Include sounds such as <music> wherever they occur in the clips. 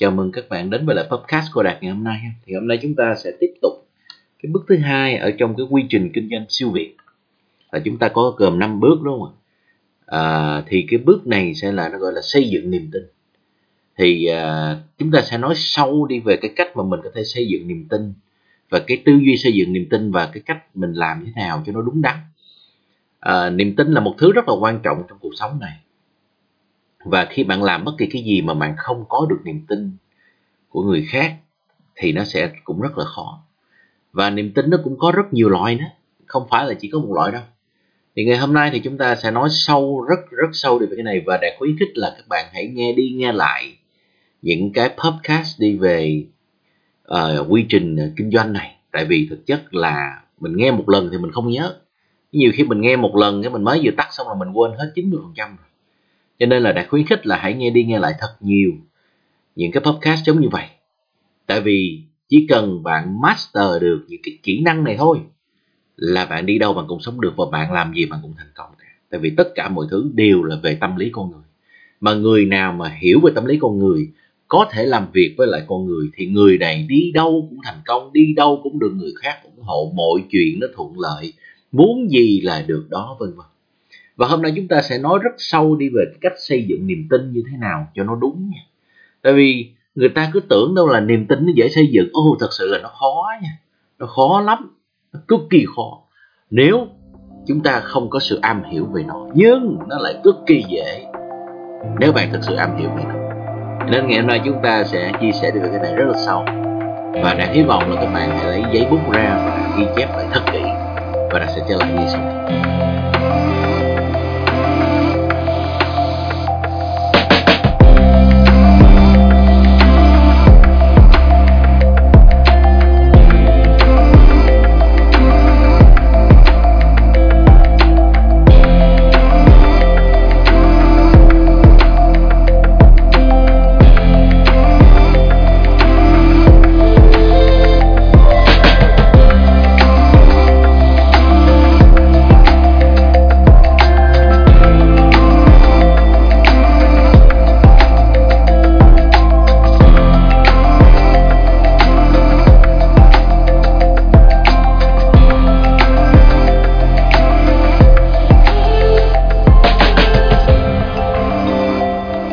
Chào mừng các bạn đến với lại podcast của Đạt ngày hôm nay. Thì hôm nay chúng ta sẽ tiếp tục cái bước thứ hai ở trong cái quy trình kinh doanh siêu việt. Là chúng ta có gồm 5 bước đúng không ạ? À, thì cái bước này sẽ là nó gọi là xây dựng niềm tin. Thì à, chúng ta sẽ nói sâu đi về cái cách mà mình có thể xây dựng niềm tin và cái tư duy xây dựng niềm tin và cái cách mình làm thế nào cho nó đúng đắn. À, niềm tin là một thứ rất là quan trọng trong cuộc sống này và khi bạn làm bất kỳ cái gì mà bạn không có được niềm tin của người khác thì nó sẽ cũng rất là khó. Và niềm tin nó cũng có rất nhiều loại nữa không phải là chỉ có một loại đâu. Thì ngày hôm nay thì chúng ta sẽ nói sâu rất rất sâu về cái này. Và để khuyến khích là các bạn hãy nghe đi nghe lại những cái podcast đi về uh, quy trình kinh doanh này. Tại vì thực chất là mình nghe một lần thì mình không nhớ. Nhiều khi mình nghe một lần cái mình mới vừa tắt xong là mình quên hết 90% rồi cho nên là đã khuyến khích là hãy nghe đi nghe lại thật nhiều những cái podcast giống như vậy. Tại vì chỉ cần bạn master được những cái kỹ năng này thôi là bạn đi đâu bạn cũng sống được và bạn làm gì bạn cũng thành công cả. Tại vì tất cả mọi thứ đều là về tâm lý con người. Mà người nào mà hiểu về tâm lý con người, có thể làm việc với lại con người, thì người này đi đâu cũng thành công, đi đâu cũng được người khác ủng hộ, mọi chuyện nó thuận lợi, muốn gì là được đó, vân vân và hôm nay chúng ta sẽ nói rất sâu đi về cách xây dựng niềm tin như thế nào cho nó đúng nha. Tại vì người ta cứ tưởng đâu là niềm tin nó dễ xây dựng. Ô, thật sự là nó khó nha. Nó khó lắm. Nó cực kỳ khó. Nếu chúng ta không có sự am hiểu về nó. Nhưng nó lại cực kỳ dễ. Nếu bạn thực sự am hiểu về nó. Nên ngày hôm nay chúng ta sẽ chia sẻ về cái này rất là sâu. Và đã hy vọng là các bạn hãy lấy giấy bút ra và ghi chép lại thật kỹ. Và đã sẽ trở lại như sau này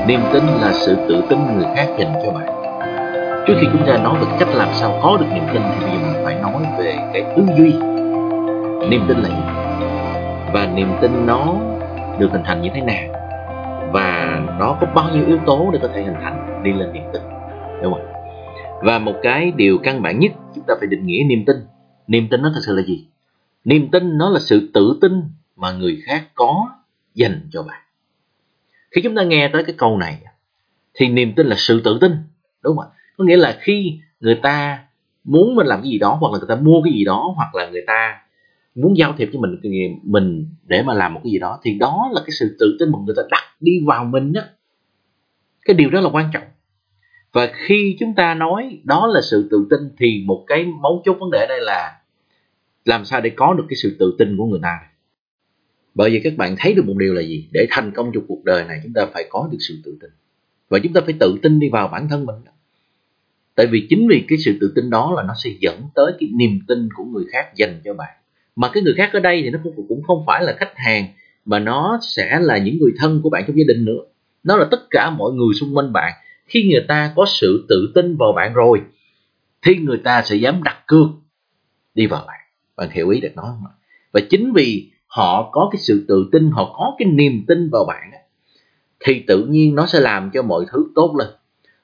niềm tin là sự tự tin người khác dành cho bạn. Trước khi chúng ta nói về cách làm sao có được niềm tin thì bây giờ mình phải nói về cái tư duy. Niềm tin là gì? Và niềm tin nó được hình thành như thế nào? Và nó có bao nhiêu yếu tố để có thể hình thành? Đi lên niềm tin, đúng không và một cái điều căn bản nhất chúng ta phải định nghĩa niềm tin. Niềm tin nó thật sự là gì? Niềm tin nó là sự tự tin mà người khác có dành cho bạn khi chúng ta nghe tới cái câu này, thì niềm tin là sự tự tin, đúng không ạ? Có nghĩa là khi người ta muốn mình làm cái gì đó, hoặc là người ta mua cái gì đó, hoặc là người ta muốn giao thiệp với mình mình để mà làm một cái gì đó, thì đó là cái sự tự tin mà người ta đặt đi vào mình đó cái điều đó là quan trọng. Và khi chúng ta nói đó là sự tự tin, thì một cái mấu chốt vấn đề đây là làm sao để có được cái sự tự tin của người ta bởi vì các bạn thấy được một điều là gì? Để thành công trong cuộc đời này, chúng ta phải có được sự tự tin. Và chúng ta phải tự tin đi vào bản thân mình tại vì chính vì cái sự tự tin đó là nó sẽ dẫn tới cái niềm tin của người khác dành cho bạn. Mà cái người khác ở đây thì nó cũng cũng không phải là khách hàng, mà nó sẽ là những người thân của bạn trong gia đình nữa. Nó là tất cả mọi người xung quanh bạn. Khi người ta có sự tự tin vào bạn rồi, thì người ta sẽ dám đặt cược đi vào bạn. Bạn hiểu ý được nói không và chính vì họ có cái sự tự tin họ có cái niềm tin vào bạn thì tự nhiên nó sẽ làm cho mọi thứ tốt lên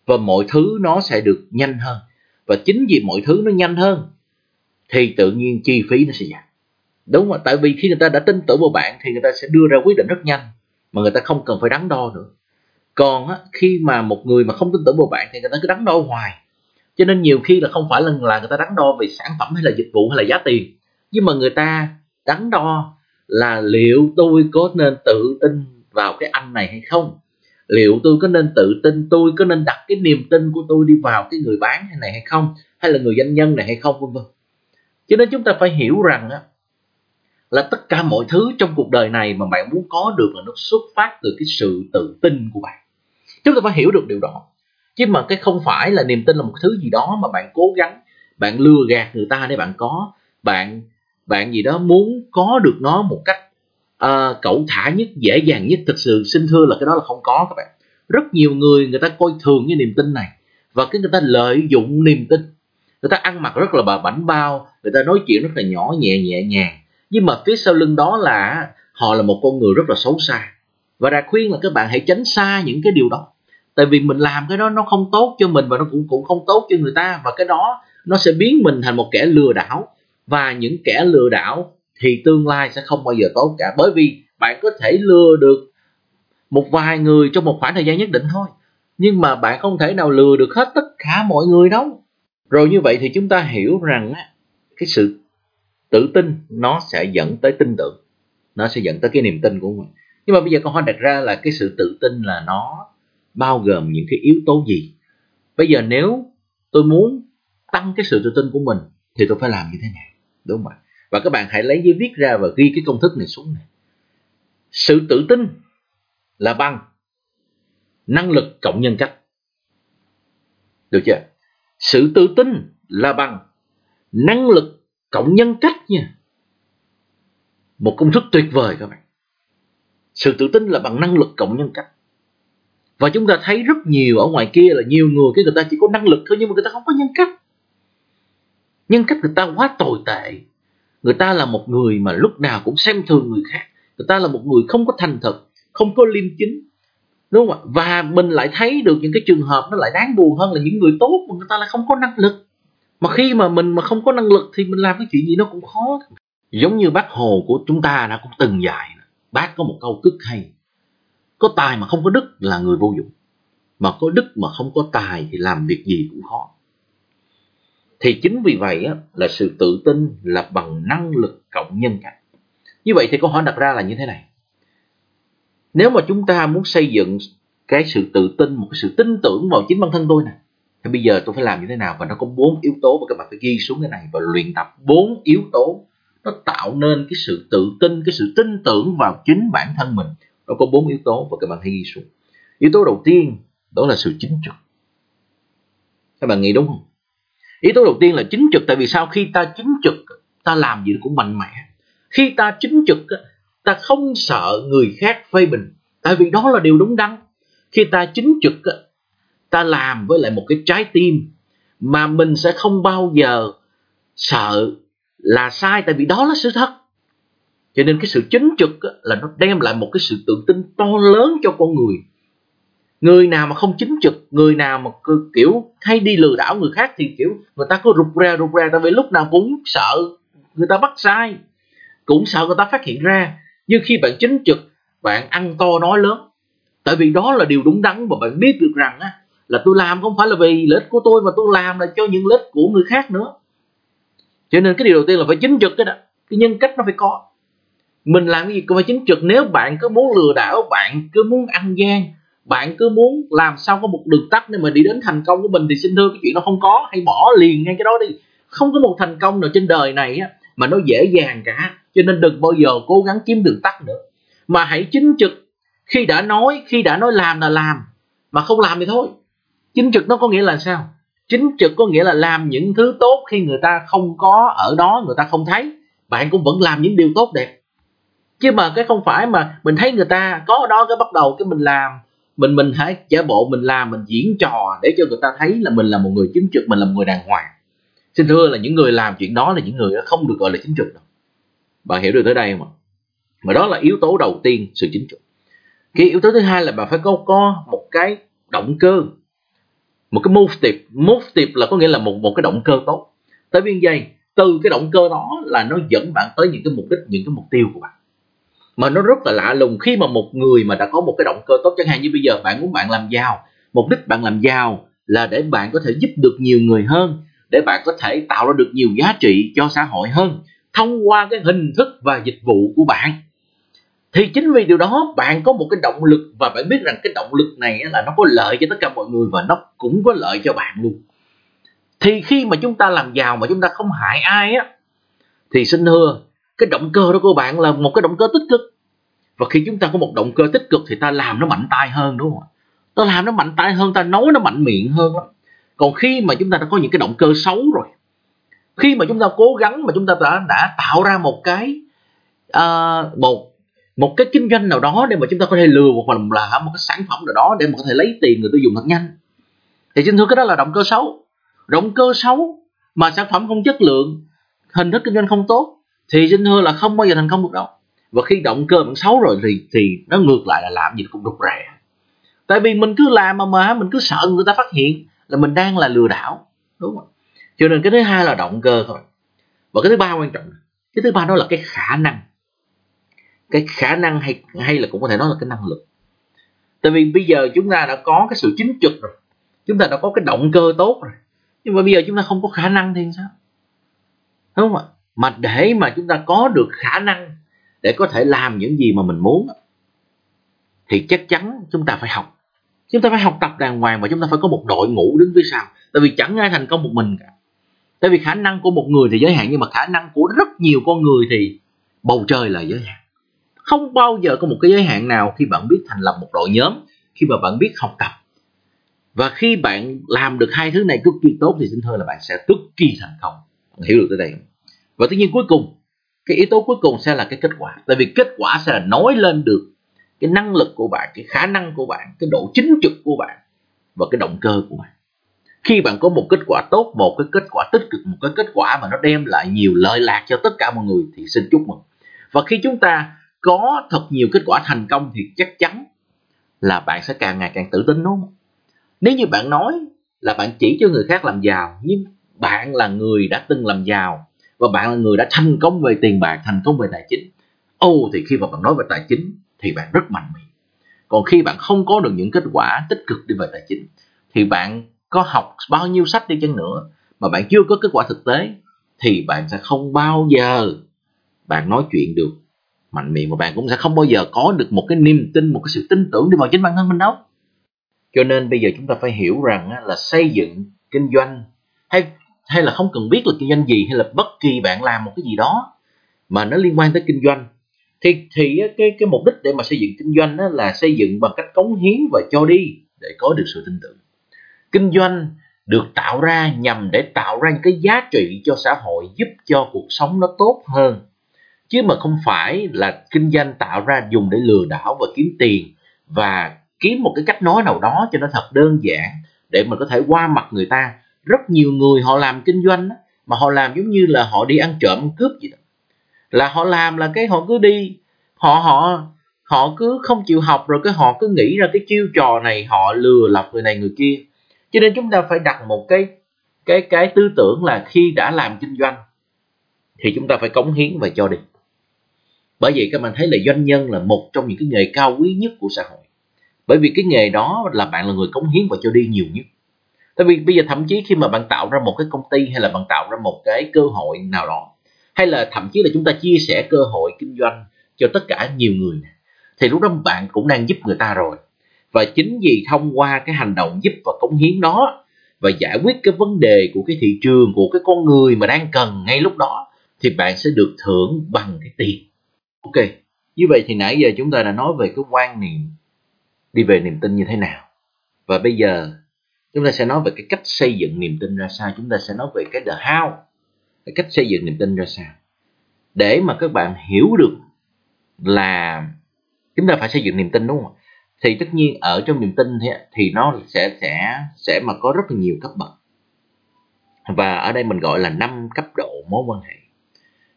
và mọi thứ nó sẽ được nhanh hơn. Và chính vì mọi thứ nó nhanh hơn thì tự nhiên chi phí nó sẽ giảm. Đúng không? Tại vì khi người ta đã tin tưởng vào bạn thì người ta sẽ đưa ra quyết định rất nhanh mà người ta không cần phải đắn đo nữa. Còn á, khi mà một người mà không tin tưởng vào bạn thì người ta cứ đắn đo hoài. Cho nên nhiều khi là không phải là, là người ta đắn đo về sản phẩm hay là dịch vụ hay là giá tiền nhưng mà người ta đắn đo là liệu tôi có nên tự tin vào cái anh này hay không? Liệu tôi có nên tự tin, tôi có nên đặt cái niềm tin của tôi đi vào cái người bán này hay không? Hay là người doanh nhân này hay không, vân vân. Cho nên chúng ta phải hiểu rằng á, là tất cả mọi thứ trong cuộc đời này mà bạn muốn có được là nó xuất phát từ cái sự tự tin của bạn. Chúng ta phải hiểu được điều đó. Chứ mà cái không phải là niềm tin là một thứ gì đó mà bạn cố gắng, bạn lừa gạt người ta để bạn có, bạn bạn gì đó muốn có được nó một cách uh, cẩu thả nhất dễ dàng nhất thực sự xin thưa là cái đó là không có các bạn. Rất nhiều người người ta coi thường cái niềm tin này và cái người ta lợi dụng niềm tin. Người ta ăn mặc rất là bà bảnh bao người ta nói chuyện rất là nhỏ nhẹ nhẹ nhàng. Nhưng mà phía sau lưng đó là họ là một con người rất là xấu xa. Và đã khuyên là các bạn hãy tránh xa những cái điều đó. Tại vì mình làm cái đó nó không tốt cho mình và nó cũng cũng không tốt cho người ta. Và cái đó nó sẽ biến mình thành một kẻ lừa đảo và những kẻ lừa đảo thì tương lai sẽ không bao giờ tốt cả. Bởi vì bạn có thể lừa được một vài người trong một khoảng thời gian nhất định thôi. Nhưng mà bạn không thể nào lừa được hết tất cả mọi người đâu. Rồi như vậy thì chúng ta hiểu rằng cái sự tự tin nó sẽ dẫn tới tin tưởng. Nó sẽ dẫn tới cái niềm tin của mình. Nhưng mà bây giờ câu hỏi đặt ra là cái sự tự tin là nó bao gồm những cái yếu tố gì? Bây giờ nếu tôi muốn tăng cái sự tự tin của mình thì tôi phải làm như thế nào? Đúng không ạ và các bạn hãy lấy giấy viết ra và ghi cái công thức này xuống này. Sự tự tin là bằng năng lực cộng nhân cách. Được chưa? Sự tự tin là bằng năng lực cộng nhân cách nha. Một công thức tuyệt vời các bạn. Sự tự tin là bằng năng lực cộng nhân cách. Và chúng ta thấy rất nhiều ở ngoài kia là nhiều người, cái người ta chỉ có năng lực thôi, nhưng mà người ta không có nhân cách nhân cách người ta quá tồi tệ. Người ta là một người mà lúc nào cũng xem thường người khác. Người ta là một người không có thành thật, không có liêm chính. Đúng không ạ? Và mình lại thấy được những cái trường hợp nó lại đáng buồn hơn là những người tốt mà người ta lại không có năng lực. Mà khi mà mình mà không có năng lực thì mình làm cái chuyện gì nó cũng khó. Giống như bác hồ của chúng ta đã cũng từng dạy bác có một câu cực hay. Có tài mà không có đức là người vô dụng. Mà có đức mà không có tài thì làm việc gì cũng khó thì chính vì vậy á, là sự tự tin là bằng năng lực cộng nhân cách. Như vậy thì câu hỏi đặt ra là như thế này. Nếu mà chúng ta muốn xây dựng cái sự tự tin một cái sự tin tưởng vào chính bản thân tôi nè thì bây giờ tôi phải làm như thế nào? Và nó có bốn yếu tố và các bạn phải ghi xuống cái này và luyện tập bốn yếu tố. Nó tạo nên cái sự tự tin cái sự tin tưởng vào chính bản thân mình. Nó có bốn yếu tố và các bạn hãy ghi xuống. Yếu tố đầu tiên đó là sự chính trực. Các bạn nghĩ đúng không? Yếu tố đầu tiên là chính trực, tại vì sao? Khi ta chính trực, ta làm gì cũng mạnh mẽ. Khi ta chính trực, ta không sợ người khác phê bình. Tại vì đó là điều đúng đắn. Khi ta chính trực, ta làm với lại một cái trái tim mà mình sẽ không bao giờ sợ là sai, tại vì đó là sự thật. Cho nên cái sự chính trực là nó đem lại một cái sự tự tin to lớn cho con người người nào mà không chính trực, người nào mà kiểu hay đi lừa đảo người khác thì kiểu người ta cứ rụt ra rụt ra tại vì lúc nào cũng sợ người ta bắt sai, cũng sợ người ta phát hiện ra. Nhưng khi bạn chính trực, bạn ăn to nói lớn. Tại vì đó là điều đúng đắn và bạn biết được rằng á, là tôi làm không phải là vì lợi ích của tôi mà tôi làm là cho những lợi ích của người khác nữa. Cho nên cái điều đầu tiên là phải chính trực cái đó. Cái nhân cách nó phải có. Mình làm cái gì cũng phải chính trực. Nếu bạn cứ muốn lừa đảo, bạn cứ muốn ăn gian bạn cứ muốn làm sao có một đường tắt để mà đi đến thành công của mình thì xin thưa cái chuyện nó không có hay bỏ liền ngay cái đó đi. Không có một thành công nào trên đời này á mà nó dễ dàng cả. Cho nên đừng bao giờ cố gắng kiếm đường tắt nữa. Mà hãy chính trực. Khi đã nói, khi đã nói làm là làm. Mà không làm thì thôi. Chính trực nó có nghĩa là sao? Chính trực có nghĩa là làm những thứ tốt khi người ta không có ở đó, người ta không thấy. Bạn cũng vẫn làm những điều tốt đẹp. Chứ mà cái không phải mà mình thấy người ta có ở đó cái bắt đầu cái mình làm mình mình hãy giả bộ mình làm mình diễn trò để cho người ta thấy là mình là một người chính trực, mình là một người đàng hoàng. Xin thưa là những người làm chuyện đó là những người không được gọi là chính trực đâu. Bạn hiểu được tới đây không ạ? Mà đó là yếu tố đầu tiên sự chính trực. Cái yếu tố thứ hai là bạn phải có có một cái động cơ. Một cái motive. Motive là có nghĩa là một một cái động cơ tốt. Tới biên dây từ cái động cơ đó là nó dẫn bạn tới những cái mục đích, những cái mục tiêu của bạn mà nó rất là lạ lùng khi mà một người mà đã có một cái động cơ tốt chẳng hạn như bây giờ bạn muốn bạn làm giàu, mục đích bạn làm giàu là để bạn có thể giúp được nhiều người hơn, để bạn có thể tạo ra được nhiều giá trị cho xã hội hơn thông qua cái hình thức và dịch vụ của bạn. Thì chính vì điều đó, bạn có một cái động lực và bạn biết rằng cái động lực này là nó có lợi cho tất cả mọi người và nó cũng có lợi cho bạn luôn. Thì khi mà chúng ta làm giàu mà chúng ta không hại ai á, thì xin thưa cái động cơ đó của bạn là một cái động cơ tích cực. Và khi chúng ta có một động cơ tích cực thì ta làm nó mạnh tay hơn đúng không ạ? Ta làm nó mạnh tay hơn ta nói nó mạnh miệng hơn lắm. Còn khi mà chúng ta đã có những cái động cơ xấu rồi khi mà chúng ta cố gắng mà chúng ta đã đã tạo ra một cái uh, một một cái kinh doanh nào đó để mà chúng ta có thể lừa một phần là một cái sản phẩm nào đó để mà có thể lấy tiền người tiêu dùng thật nhanh thì xin thưa cái đó là động cơ xấu. Động cơ xấu mà sản phẩm không chất lượng hình thức kinh doanh không tốt thì xin thưa là không bao giờ thành công được đâu. Và khi động cơ bạn xấu rồi thì thì nó ngược lại là làm gì cũng rụt rè. Tại vì mình cứ làm mà mà, mình cứ sợ người ta phát hiện là mình đang là lừa đảo, đúng không cho nên cái thứ hai là động cơ thôi. Và cái thứ ba quan trọng cái thứ ba đó là cái khả năng. Cái khả năng hay hay là cũng có thể nói là cái năng lực. Tại vì bây giờ chúng ta đã có cái sự chính trực rồi, chúng ta đã có cái động cơ tốt rồi, nhưng mà bây giờ chúng ta không có khả năng thì sao? Đúng không ạ? Mà để mà chúng ta có được khả năng để có thể làm những gì mà mình muốn, thì chắc chắn chúng ta phải học. Chúng ta phải học tập đàng hoàng và chúng ta phải có một đội ngũ đứng phía sau. Tại vì chẳng ai thành công một mình cả. Tại vì khả năng của một người thì giới hạn, nhưng mà khả năng của rất nhiều con người thì bầu trời là giới hạn. Không bao giờ có một cái giới hạn nào khi bạn biết thành lập một đội nhóm, khi mà bạn biết học tập. Và khi bạn làm được hai thứ này cực kỳ tốt thì xin thưa là bạn sẽ cực kỳ thành công. Bạn hiểu được tới đây không? Và tất nhiên cuối cùng, cái yếu tố cuối cùng sẽ là cái kết quả. Tại vì kết quả sẽ là nói lên được cái năng lực của bạn, cái khả năng của bạn, cái độ chính trực của bạn và cái động cơ của bạn. Khi bạn có một kết quả tốt, một cái kết quả tích cực, một cái kết quả mà nó đem lại nhiều lợi lạc cho tất cả mọi người thì xin chúc mừng. Và khi chúng ta có thật nhiều kết quả thành công thì chắc chắn là bạn sẽ càng ngày càng tự tin, đúng không? Nếu như bạn nói là bạn chỉ cho người khác làm giàu, nhưng bạn là người đã từng làm giàu và bạn là người đã thành công về tiền bạc thành công về tài chính. Ô oh, thì khi mà bạn nói về tài chính thì bạn rất mạnh mẽ còn khi bạn không có được những kết quả tích cực đi về tài chính thì bạn có học bao nhiêu sách đi chăng nữa mà bạn chưa có kết quả thực tế thì bạn sẽ không bao giờ bạn nói chuyện được mạnh miệng mà bạn cũng sẽ không bao giờ có được một cái niềm tin một cái sự tin tưởng đi vào chính bản thân mình đâu. Cho nên bây giờ chúng ta phải hiểu rằng là xây dựng kinh doanh hay hay là không cần biết là kinh doanh gì, hay là bất kỳ bạn làm một cái gì đó mà nó liên quan tới kinh doanh. Thì thì cái cái mục đích để mà xây dựng kinh doanh đó là xây dựng bằng cách cống hiến và cho đi để có được sự tin tưởng. Kinh doanh được tạo ra nhằm để tạo ra những cái giá trị cho xã hội, giúp cho cuộc sống nó tốt hơn. Chứ mà không phải là kinh doanh tạo ra dùng để lừa đảo và kiếm tiền và kiếm một cái cách nói nào đó cho nó thật đơn giản để mình có thể qua mặt người ta rất nhiều người họ làm kinh doanh đó, mà họ làm giống như là họ đi ăn trộm cướp gì đó. Là họ làm là cái họ cứ đi họ họ họ cứ không chịu học rồi cái họ cứ nghĩ ra cái chiêu trò này họ lừa lọc người này người kia. Cho nên chúng ta phải đặt một cái cái cái tư tưởng là khi đã làm kinh doanh thì chúng ta phải cống hiến và cho đi. Bởi vậy các bạn thấy là doanh nhân là một trong những cái nghề cao quý nhất của xã hội. Bởi vì cái nghề đó là bạn là người cống hiến và cho đi nhiều nhất tại vì bây giờ thậm chí khi mà bạn tạo ra một cái công ty hay là bạn tạo ra một cái cơ hội nào đó, hay là thậm chí là chúng ta chia sẻ cơ hội kinh doanh cho tất cả nhiều người thì lúc đó bạn cũng đang giúp người ta rồi. Và chính vì thông qua cái hành động giúp và cống hiến đó và giải quyết cái vấn đề của cái thị trường, của cái con người mà đang cần ngay lúc đó, thì bạn sẽ được thưởng bằng cái tiền. Ok, như vậy thì nãy giờ chúng ta đã nói về cái quan niệm đi về niềm tin như thế nào. Và bây giờ chúng ta sẽ nói về cái cách xây dựng niềm tin ra sao chúng ta sẽ nói về cái the how cái cách xây dựng niềm tin ra sao. Để mà các bạn hiểu được là chúng ta phải xây dựng niềm tin đúng không thì tất nhiên ở trong niềm tin thì, thì nó sẽ sẽ sẽ mà có rất là nhiều cấp bậc. Và ở đây mình gọi là năm cấp độ mối quan hệ.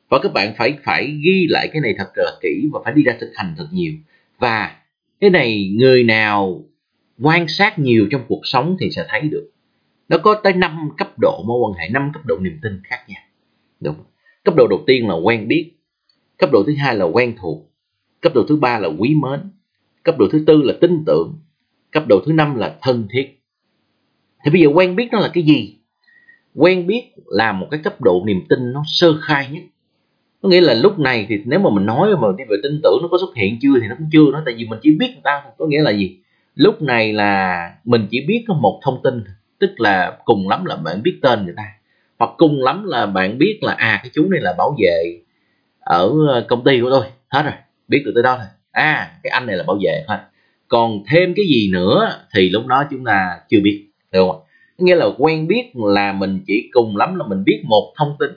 Và các bạn phải phải ghi lại cái này thật là kỹ và phải đi ra thực hành thật nhiều. Và cái này người nào quan sát nhiều trong cuộc sống thì sẽ thấy được. Nó có tới 5 cấp độ, mối quan hệ 5 cấp độ niềm tin khác nhau. Đúng. Cấp độ đầu tiên là quen biết, cấp độ thứ hai là quen thuộc, cấp độ thứ ba là quý mến, cấp độ thứ tư là tin tưởng, cấp độ thứ năm là thân thiết. Thì bây giờ quen biết nó là cái gì? Quen biết là một cái cấp độ niềm tin nó sơ khai nhất. Có nghĩa là lúc này thì nếu mà mình nói mà đi về tin tưởng nó có xuất hiện chưa thì nó cũng chưa nó tại vì mình chỉ biết người ta có nghĩa là gì? Lúc này là mình chỉ biết có một thông tin tức là cùng lắm là bạn biết tên người ta, hoặc cùng lắm là bạn biết là à cái chú này là bảo vệ ở ờ, công ty của tôi. Hết rồi, biết được tới đó thôi. À cái anh này là bảo vệ thôi. Còn thêm cái gì nữa thì lúc đó chúng ta chưa biết, được không nghĩa là quen biết là mình chỉ cùng lắm là mình biết một thông tin.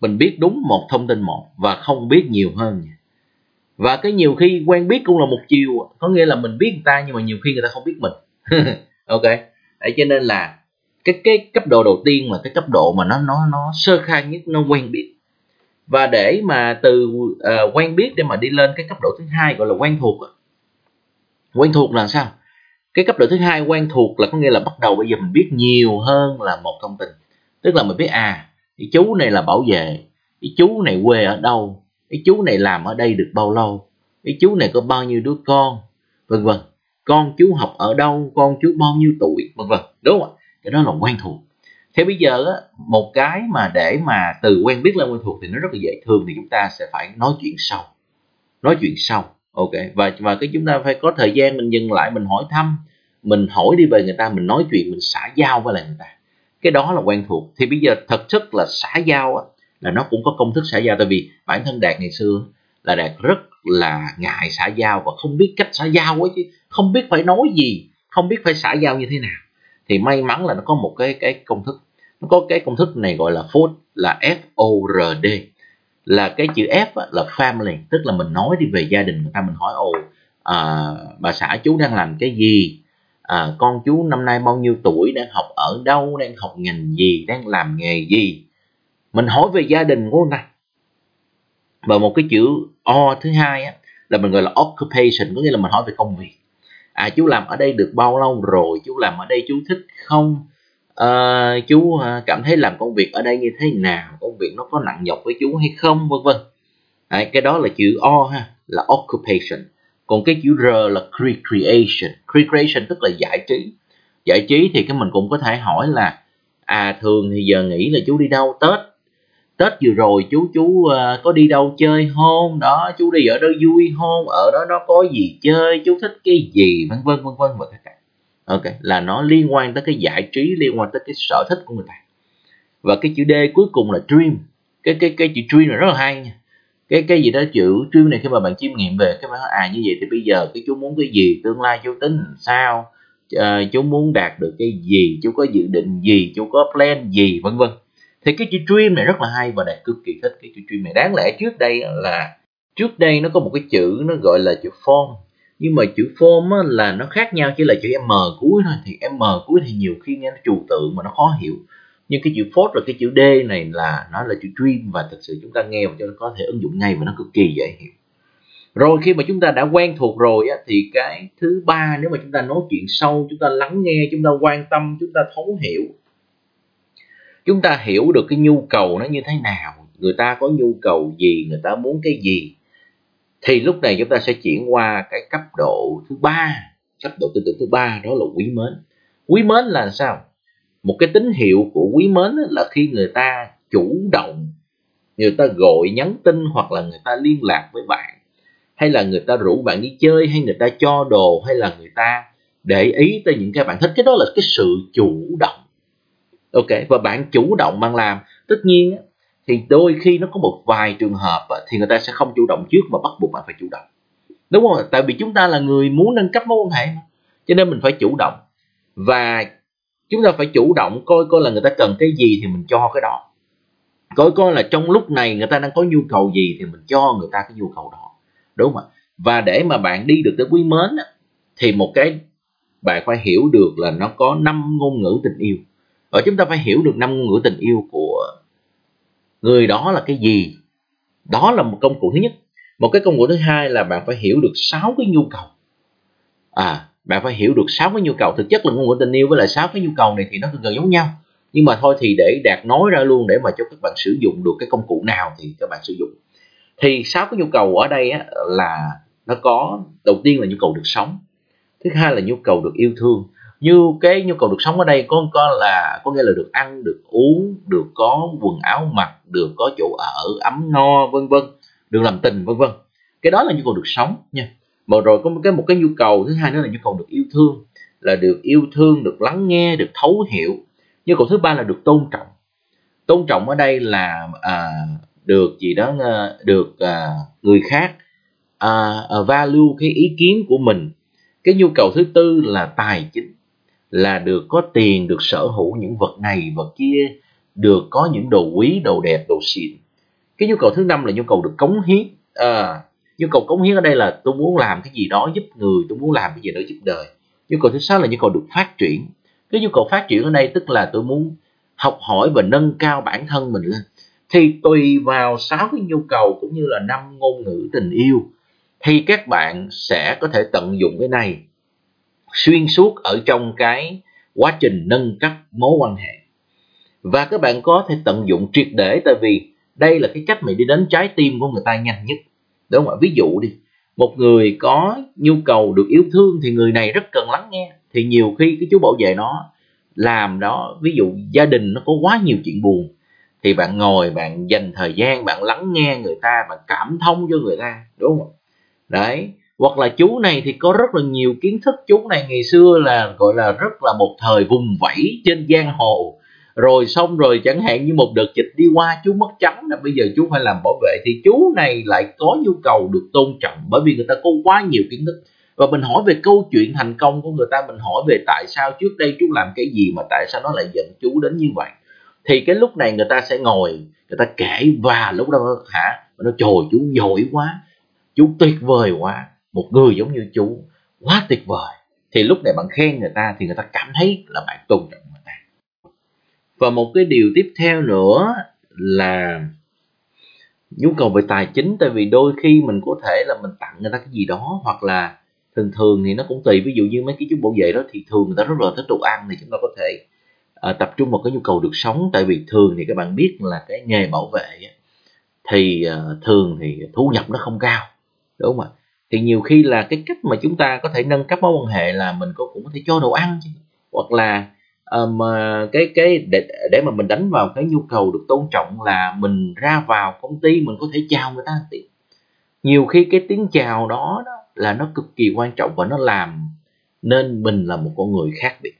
Mình biết đúng một thông tin một và không biết nhiều hơn và cái nhiều khi quen biết cũng là một chiều. Có nghĩa là mình biết người ta nhưng mà nhiều khi người ta không biết mình. <laughs> Ok. Đấy, cho nên là cái cái cấp độ đầu tiên mà cái cấp độ mà nó nó nó sơ khai nhất nó quen biết. Và để mà từ uh, quen biết để mà đi lên cái cấp độ thứ hai gọi là quen thuộc quen thuộc là sao? Cái cấp độ thứ hai quen thuộc là có nghĩa là bắt đầu bây giờ mình biết nhiều hơn là một thông tin. Tức là mình biết à cái chú này là bảo vệ cái chú này quê ở đâu cái chú này làm ở đây được bao lâu? Cái chú này có bao nhiêu đứa con? Vân vân. Con chú học ở đâu? Con chú bao nhiêu tuổi? Vân vân. Đúng không ạ? Cái đó là quen thuộc. Thế bây giờ á, một cái mà để mà từ quen biết lên quen thuộc thì nó rất là dễ. Thương thì chúng ta sẽ phải nói chuyện sau. Nói chuyện sau. Ok. Và và cái chúng ta phải có thời gian mình dừng lại mình hỏi thăm mình hỏi đi về người ta mình nói chuyện mình xã giao với lại người ta. Cái đó là quen thuộc. Thì bây giờ thật chất là xã giao á, là nó cũng có công thức xã giao. Tại vì bản thân đạt ngày xưa là đạt rất là ngại xã giao và không biết cách xã giao ấy chứ. Không biết phải nói gì không biết phải xã giao như thế nào. Thì may mắn là nó có một cái cái công thức. Nó có cái công thức này gọi là FORD là F O R D. Là cái chữ F là family tức là mình nói đi về gia đình người ta mình hỏi ồ à, bà xã chú đang làm cái gì? À, con chú năm nay bao nhiêu tuổi? Đang học ở đâu? Đang học ngành gì? Đang làm nghề gì? Mình hỏi về gia đình của ông ta và một cái chữ O thứ hai á, là mình gọi là occupation có nghĩa là mình hỏi về công việc. À chú làm ở đây được bao lâu rồi? Chú làm ở đây chú thích không? À, chú à, cảm thấy làm công việc ở đây như thế nào? Công việc nó có nặng nhọc với chú hay không? Vân vân. À, cái đó là chữ O ha là occupation. Còn cái chữ R là recreation. Recreation tức là giải trí. Giải trí thì cái mình cũng có thể hỏi là à thường thì giờ nghĩ là chú đi đâu? Tết tết vừa rồi chú chú uh, có đi đâu chơi không? Đó chú đi ở đó vui không? Ở đó nó có gì chơi? Chú thích cái gì? Vân vân vân vân và tất cả ok là nó liên quan tới cái giải trí liên quan tới cái sở thích của người ta. Và cái chữ D cuối cùng là dream. Cái cái cái chữ dream này rất là hay nha. Cái cái gì đó chữ dream này khi mà bạn chiêm nghiệm về cái bạn nói à như vậy thì bây giờ cái chú muốn cái gì? Tương lai chú tính sao? À, chú muốn đạt được cái gì? Chú có dự định gì? Chú có plan gì? Vân vân thì cái chữ dream này rất là hay và đạt cực kỳ thích cái chữ dream này. Đáng lẽ trước đây là trước đây nó có một cái chữ nó gọi là chữ form. Nhưng mà chữ form á, là nó khác nhau chỉ là chữ m cuối thôi. Thì m cuối thì nhiều khi nghe nó trừu tượng mà nó khó hiểu. Nhưng cái chữ phốt và cái chữ d này là nó là chữ dream và thực sự chúng ta nghe và cho nó có thể ứng dụng ngay và nó cực kỳ dễ hiểu. Rồi khi mà chúng ta đã quen thuộc rồi á, thì cái thứ ba nếu mà chúng ta nói chuyện sâu chúng ta lắng nghe chúng ta quan tâm chúng ta thấu hiểu chúng ta hiểu được cái nhu cầu nó như thế nào. Người ta có nhu cầu gì, người ta muốn cái gì. Thì lúc này chúng ta sẽ chuyển qua cái cấp độ thứ ba. Cấp độ tư tưởng thứ ba, đó là quý mến. Quý mến là sao? Một cái tín hiệu của quý mến là khi người ta chủ động, người ta gọi nhắn tin hoặc là người ta liên lạc với bạn. Hay là người ta rủ bạn đi chơi, hay người ta cho đồ, hay là người ta để ý tới những cái bạn thích. Cái đó là cái sự chủ động ok, và bạn chủ động bạn làm. Tất nhiên thì đôi khi nó có một vài trường hợp thì người ta sẽ không chủ động trước mà bắt buộc bạn phải chủ động. Đúng không tại vì chúng ta là người muốn nâng cấp mối quan hệ mà. Cho nên mình phải chủ động. Và chúng ta phải chủ động coi coi là người ta cần cái gì thì mình cho cái đó. Coi coi là trong lúc này người ta đang có nhu cầu gì thì mình cho người ta cái nhu cầu đó. Đúng không ạ? Và để mà bạn đi được tới quý mến thì một cái bạn phải hiểu được là nó có năm ngôn ngữ tình yêu và chúng ta phải hiểu được năm ngôn ngữ tình yêu của người đó là cái gì. Đó là một công cụ thứ nhất. Một cái công cụ thứ hai là bạn phải hiểu được sáu cái nhu cầu. À bạn phải hiểu được sáu cái nhu cầu. Thực chất là ngôn ngữ tình yêu với lại sáu cái nhu cầu này thì nó gần giống nhau. Nhưng mà thôi thì để đạt nói ra luôn để mà cho các bạn sử dụng được cái công cụ nào thì các bạn sử dụng. Thì sáu cái nhu cầu ở đây á, là nó có đầu tiên là nhu cầu được sống. Thứ hai là nhu cầu được yêu thương như cái nhu cầu được sống ở đây có có là có nghĩa là được ăn được uống được có quần áo mặc được có chỗ ở ấm no vân vân được làm tình vân vân. Cái đó là nhu cầu được sống nha. Mà rồi có một cái một cái nhu cầu thứ hai nữa là nhu cầu được yêu thương là được yêu thương được lắng nghe được thấu hiểu. Nhu cầu thứ ba là được tôn trọng. Tôn trọng ở đây là à, được gì đó à, được à, người khác à, à, value cái ý kiến của mình. Cái nhu cầu thứ tư là tài chính là được có tiền được sở hữu những vật này vật kia được có những đồ quý đồ đẹp đồ xịn. Cái nhu cầu thứ năm là nhu cầu được cống hiến. À, nhu cầu cống hiến ở đây là tôi muốn làm cái gì đó giúp người tôi muốn làm cái gì đó giúp đời. Nhu cầu thứ sáu là nhu cầu được phát triển. Cái nhu cầu phát triển ở đây tức là tôi muốn học hỏi và nâng cao bản thân mình lên. Thì tùy vào sáu cái nhu cầu cũng như là năm ngôn ngữ tình yêu thì các bạn sẽ có thể tận dụng cái này xuyên suốt ở trong cái quá trình nâng cấp mối quan hệ. Và các bạn có thể tận dụng triệt để tại vì đây là cái cách mà đi đến trái tim của người ta nhanh nhất. Đúng không ạ? Ví dụ đi, một người có nhu cầu được yêu thương thì người này rất cần lắng nghe. Thì nhiều khi cái chú bảo vệ nó làm đó, ví dụ gia đình nó có quá nhiều chuyện buồn, thì bạn ngồi, bạn dành thời gian, bạn lắng nghe người ta, bạn cảm thông cho người ta. Đúng không đấy hoặc là chú này thì có rất là nhiều kiến thức. Chú này ngày xưa là, gọi là, rất là một thời vùng vẫy trên giang hồ. Rồi xong rồi chẳng hạn như một đợt dịch đi qua, chú mất trắng là bây giờ chú phải làm bảo vệ. Thì chú này lại có nhu cầu được tôn trọng bởi vì người ta có quá nhiều kiến thức. Và mình hỏi về câu chuyện thành công của người ta, mình hỏi về tại sao trước đây chú làm cái gì mà tại sao nó lại dẫn chú đến như vậy. Thì cái lúc này người ta sẽ ngồi, người ta kể và lúc đó hả? Nó trời chú giỏi quá, chú tuyệt vời quá một người giống như chú quá tuyệt vời. Thì lúc này bạn khen người ta thì người ta cảm thấy là bạn tôn trọng người ta. Và một cái điều tiếp theo nữa là nhu cầu về tài chính tại vì đôi khi mình có thể là mình tặng người ta cái gì đó hoặc là thường thường thì nó cũng tùy. Ví dụ như mấy cái chú bảo vệ đó thì thường người ta rất là thích đồ ăn thì chúng ta có thể uh, tập trung vào cái nhu cầu được sống. Tại vì thường thì các bạn biết là cái nghề bảo vệ thì uh, thường thì thu nhập nó không cao đúng không ạ? Thì nhiều khi là cái cách mà chúng ta có thể nâng cấp mối quan hệ là mình có cũng có thể cho đồ ăn chứ. Hoặc là um, cái cái để để mà mình đánh vào cái nhu cầu được tôn trọng là mình ra vào công ty mình có thể chào người ta một nhiều khi cái tiếng chào đó, đó là nó cực kỳ quan trọng và nó làm nên mình là một con người khác biệt.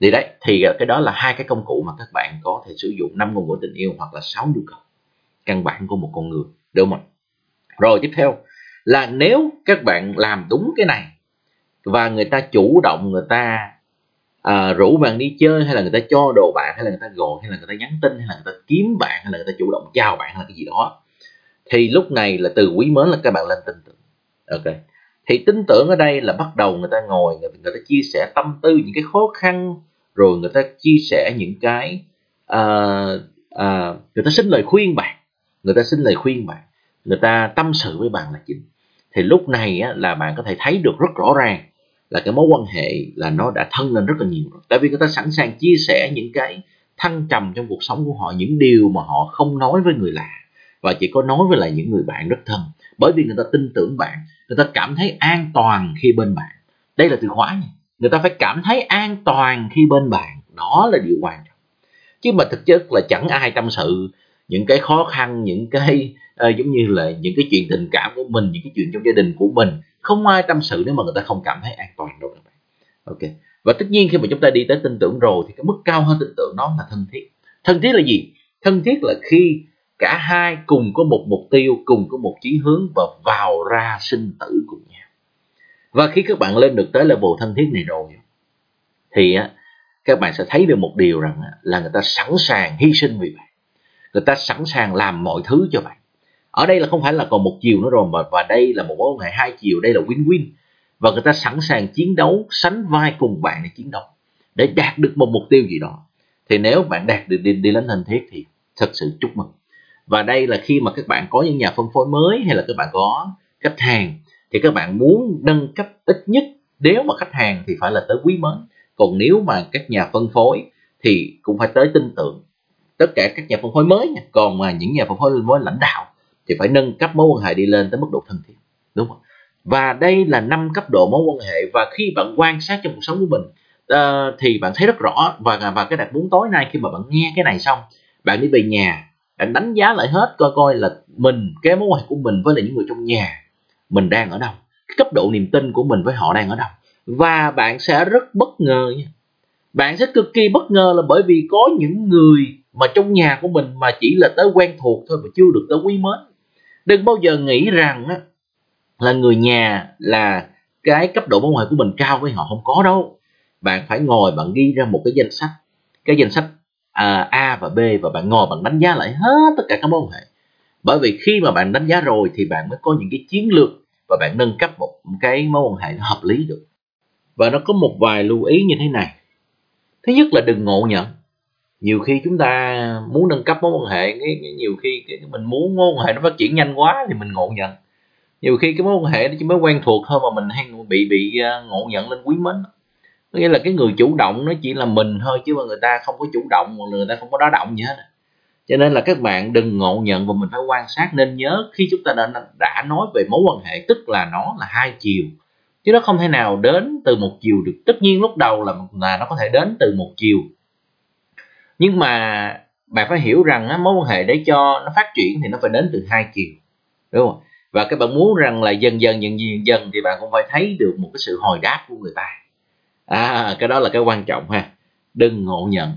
Thì đấy thì cái đó là hai cái công cụ mà các bạn có thể sử dụng năm ngôn ngữ tình yêu hoặc là sáu nhu cầu căn bản của một con người. Đúng không rồi tiếp theo là nếu các bạn làm đúng cái này và người ta chủ động người ta à, rủ bạn đi chơi hay là người ta cho đồ bạn hay là người ta gọi hay là người ta nhắn tin hay là người ta kiếm bạn hay là người ta chủ động chào bạn hay là cái gì đó thì lúc này là từ quý mến là các bạn lên tin tưởng ok thì tin tưởng ở đây là bắt đầu người ta ngồi người, người ta chia sẻ tâm tư những cái khó khăn rồi người ta chia sẻ những cái uh, uh, người ta xin lời khuyên bạn người ta xin lời khuyên bạn người ta tâm sự với bạn là chính thì lúc này á, là bạn có thể thấy được rất rõ ràng là cái mối quan hệ là nó đã thân lên rất là nhiều rồi. Tại vì người ta sẵn sàng chia sẻ những cái thăng trầm trong cuộc sống của họ những điều mà họ không nói với người lạ và chỉ có nói với lại những người bạn rất thân. Bởi vì người ta tin tưởng bạn người ta cảm thấy an toàn khi bên bạn. Đây là từ khóa nha. Người ta phải cảm thấy an toàn khi bên bạn. Đó là điều quan trọng. Chứ mà thực chất là chẳng ai tâm sự những cái khó khăn những cái uh, giống như là những cái chuyện tình cảm của mình những cái chuyện trong gia đình của mình không ai tâm sự nếu mà người ta không cảm thấy an toàn đâu các bạn. Ok. Và tất nhiên khi mà chúng ta đi tới tin tưởng rồi thì cái mức cao hơn tin tưởng nó là thân thiết. Thân thiết là gì? Thân thiết là khi cả hai cùng có một mục tiêu cùng có một chí hướng và vào ra sinh tử cùng nhau. Và khi các bạn lên được tới level thân thiết này rồi thì á các bạn sẽ thấy được một điều rằng là người ta sẵn sàng hy sinh vì bạn người ta sẵn sàng làm mọi thứ cho bạn. Ở đây là không phải là còn một chiều nữa rồi mà và đây là một mối quan hệ hai chiều đây là win-win. Và người ta sẵn sàng chiến đấu sánh vai cùng bạn để chiến đấu để đạt được một mục tiêu gì đó. Thì nếu bạn đạt được đi, đi đến thành thiết thì thật sự chúc mừng. Và đây là khi mà các bạn có những nhà phân phối mới hay là các bạn có khách hàng thì các bạn muốn nâng cấp ít nhất nếu mà khách hàng thì phải là tới quý mến. Còn nếu mà các nhà phân phối thì cũng phải tới tin tưởng tất cả các nhà phân phối mới nha. Còn mà những nhà phân phối mới lãnh đạo thì phải nâng cấp mối quan hệ đi lên tới mức độ thân thiết đúng không? Và đây là năm cấp độ mối quan hệ và khi bạn quan sát trong cuộc sống của mình uh, thì bạn thấy rất rõ và và cái đặt muốn tối nay khi mà bạn nghe cái này xong bạn đi về nhà bạn đánh giá lại hết coi coi là mình cái mối quan hệ của mình với lại những người trong nhà mình đang ở đâu cái cấp độ niềm tin của mình với họ đang ở đâu. Và bạn sẽ rất bất ngờ nha. Bạn sẽ cực kỳ bất ngờ là bởi vì có những người mà trong nhà của mình mà chỉ là tới quen thuộc thôi mà chưa được tới quý mến. Đừng bao giờ nghĩ rằng á, là người nhà là cái cấp độ mối quan hệ của mình cao với họ không có đâu. Bạn phải ngồi bạn ghi ra một cái danh sách. Cái danh sách à, A và B và bạn ngồi bạn đánh giá lại hết tất cả các mối quan hệ. Bởi vì khi mà bạn đánh giá rồi thì bạn mới có những cái chiến lược và bạn nâng cấp một cái mối quan hệ hợp lý được. Và nó có một vài lưu ý như thế này. Thứ nhất là đừng ngộ nhận nhiều khi chúng ta muốn nâng cấp mối quan hệ nhiều khi mình muốn mối quan hệ nó phát triển nhanh quá thì mình ngộ nhận. Nhiều khi cái mối quan hệ nó chỉ mới quen thuộc thôi mà mình hay bị bị à, ngộ nhận lên quý mến. Có nghĩa là cái người chủ động nó chỉ là mình thôi chứ mà người ta không có chủ động hoặc người ta không có đá động gì hết. Cho nên là các bạn đừng ngộ nhận và mình phải quan sát nên nhớ khi chúng ta đã, đã nói về mối quan hệ tức là nó là hai chiều. Chứ nó không thể nào đến từ một chiều được. Tất nhiên lúc đầu là là nó có thể đến từ một chiều nhưng mà bạn phải hiểu rằng á, mối quan hệ để cho nó phát triển thì nó phải đến từ hai chiều đúng không và các bạn muốn rằng là dần dần dần dần dần thì bạn cũng phải thấy được một cái sự hồi đáp của người ta. À cái đó là cái quan trọng ha. Đừng ngộ nhận.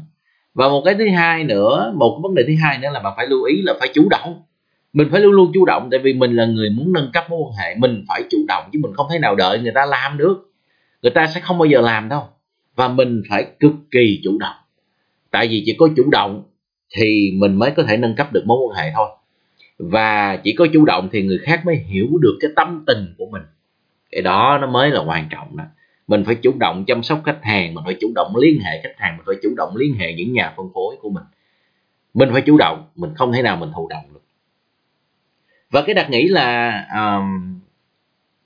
Và một cái thứ hai nữa một cái vấn đề thứ hai nữa là bạn phải lưu ý là phải chủ động. Mình phải luôn luôn chủ động tại vì mình là người muốn nâng cấp mối quan hệ mình phải chủ động chứ mình không thể nào đợi người ta làm được. Người ta sẽ không bao giờ làm đâu. Và mình phải cực kỳ chủ động tại vì chỉ có chủ động thì mình mới có thể nâng cấp được mối quan hệ thôi. Và chỉ có chủ động thì người khác mới hiểu được cái tâm tình của mình. Cái đó nó mới là quan trọng đó mình phải chủ động chăm sóc khách hàng mình phải chủ động liên hệ khách hàng mình phải chủ động liên hệ những nhà phân phối của mình. Mình phải chủ động mình không thể nào mình thụ động được. Và cái đặt nghĩ là um,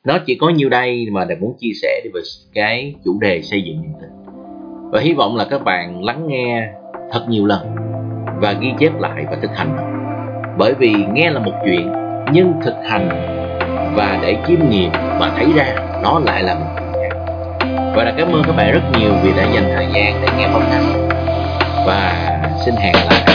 nó chỉ có nhiêu đây mà để muốn chia sẻ về cái chủ đề xây dựng niềm tin và hy vọng là các bạn lắng nghe thật nhiều lần và ghi chép lại và thực hành. Bởi vì nghe là một chuyện, nhưng thực hành và để chiêm nghiệm và thấy ra, nó lại là một chuyện khác. Và là cảm ơn các bạn rất nhiều vì đã dành thời gian để nghe podcast. Và xin hẹn lại.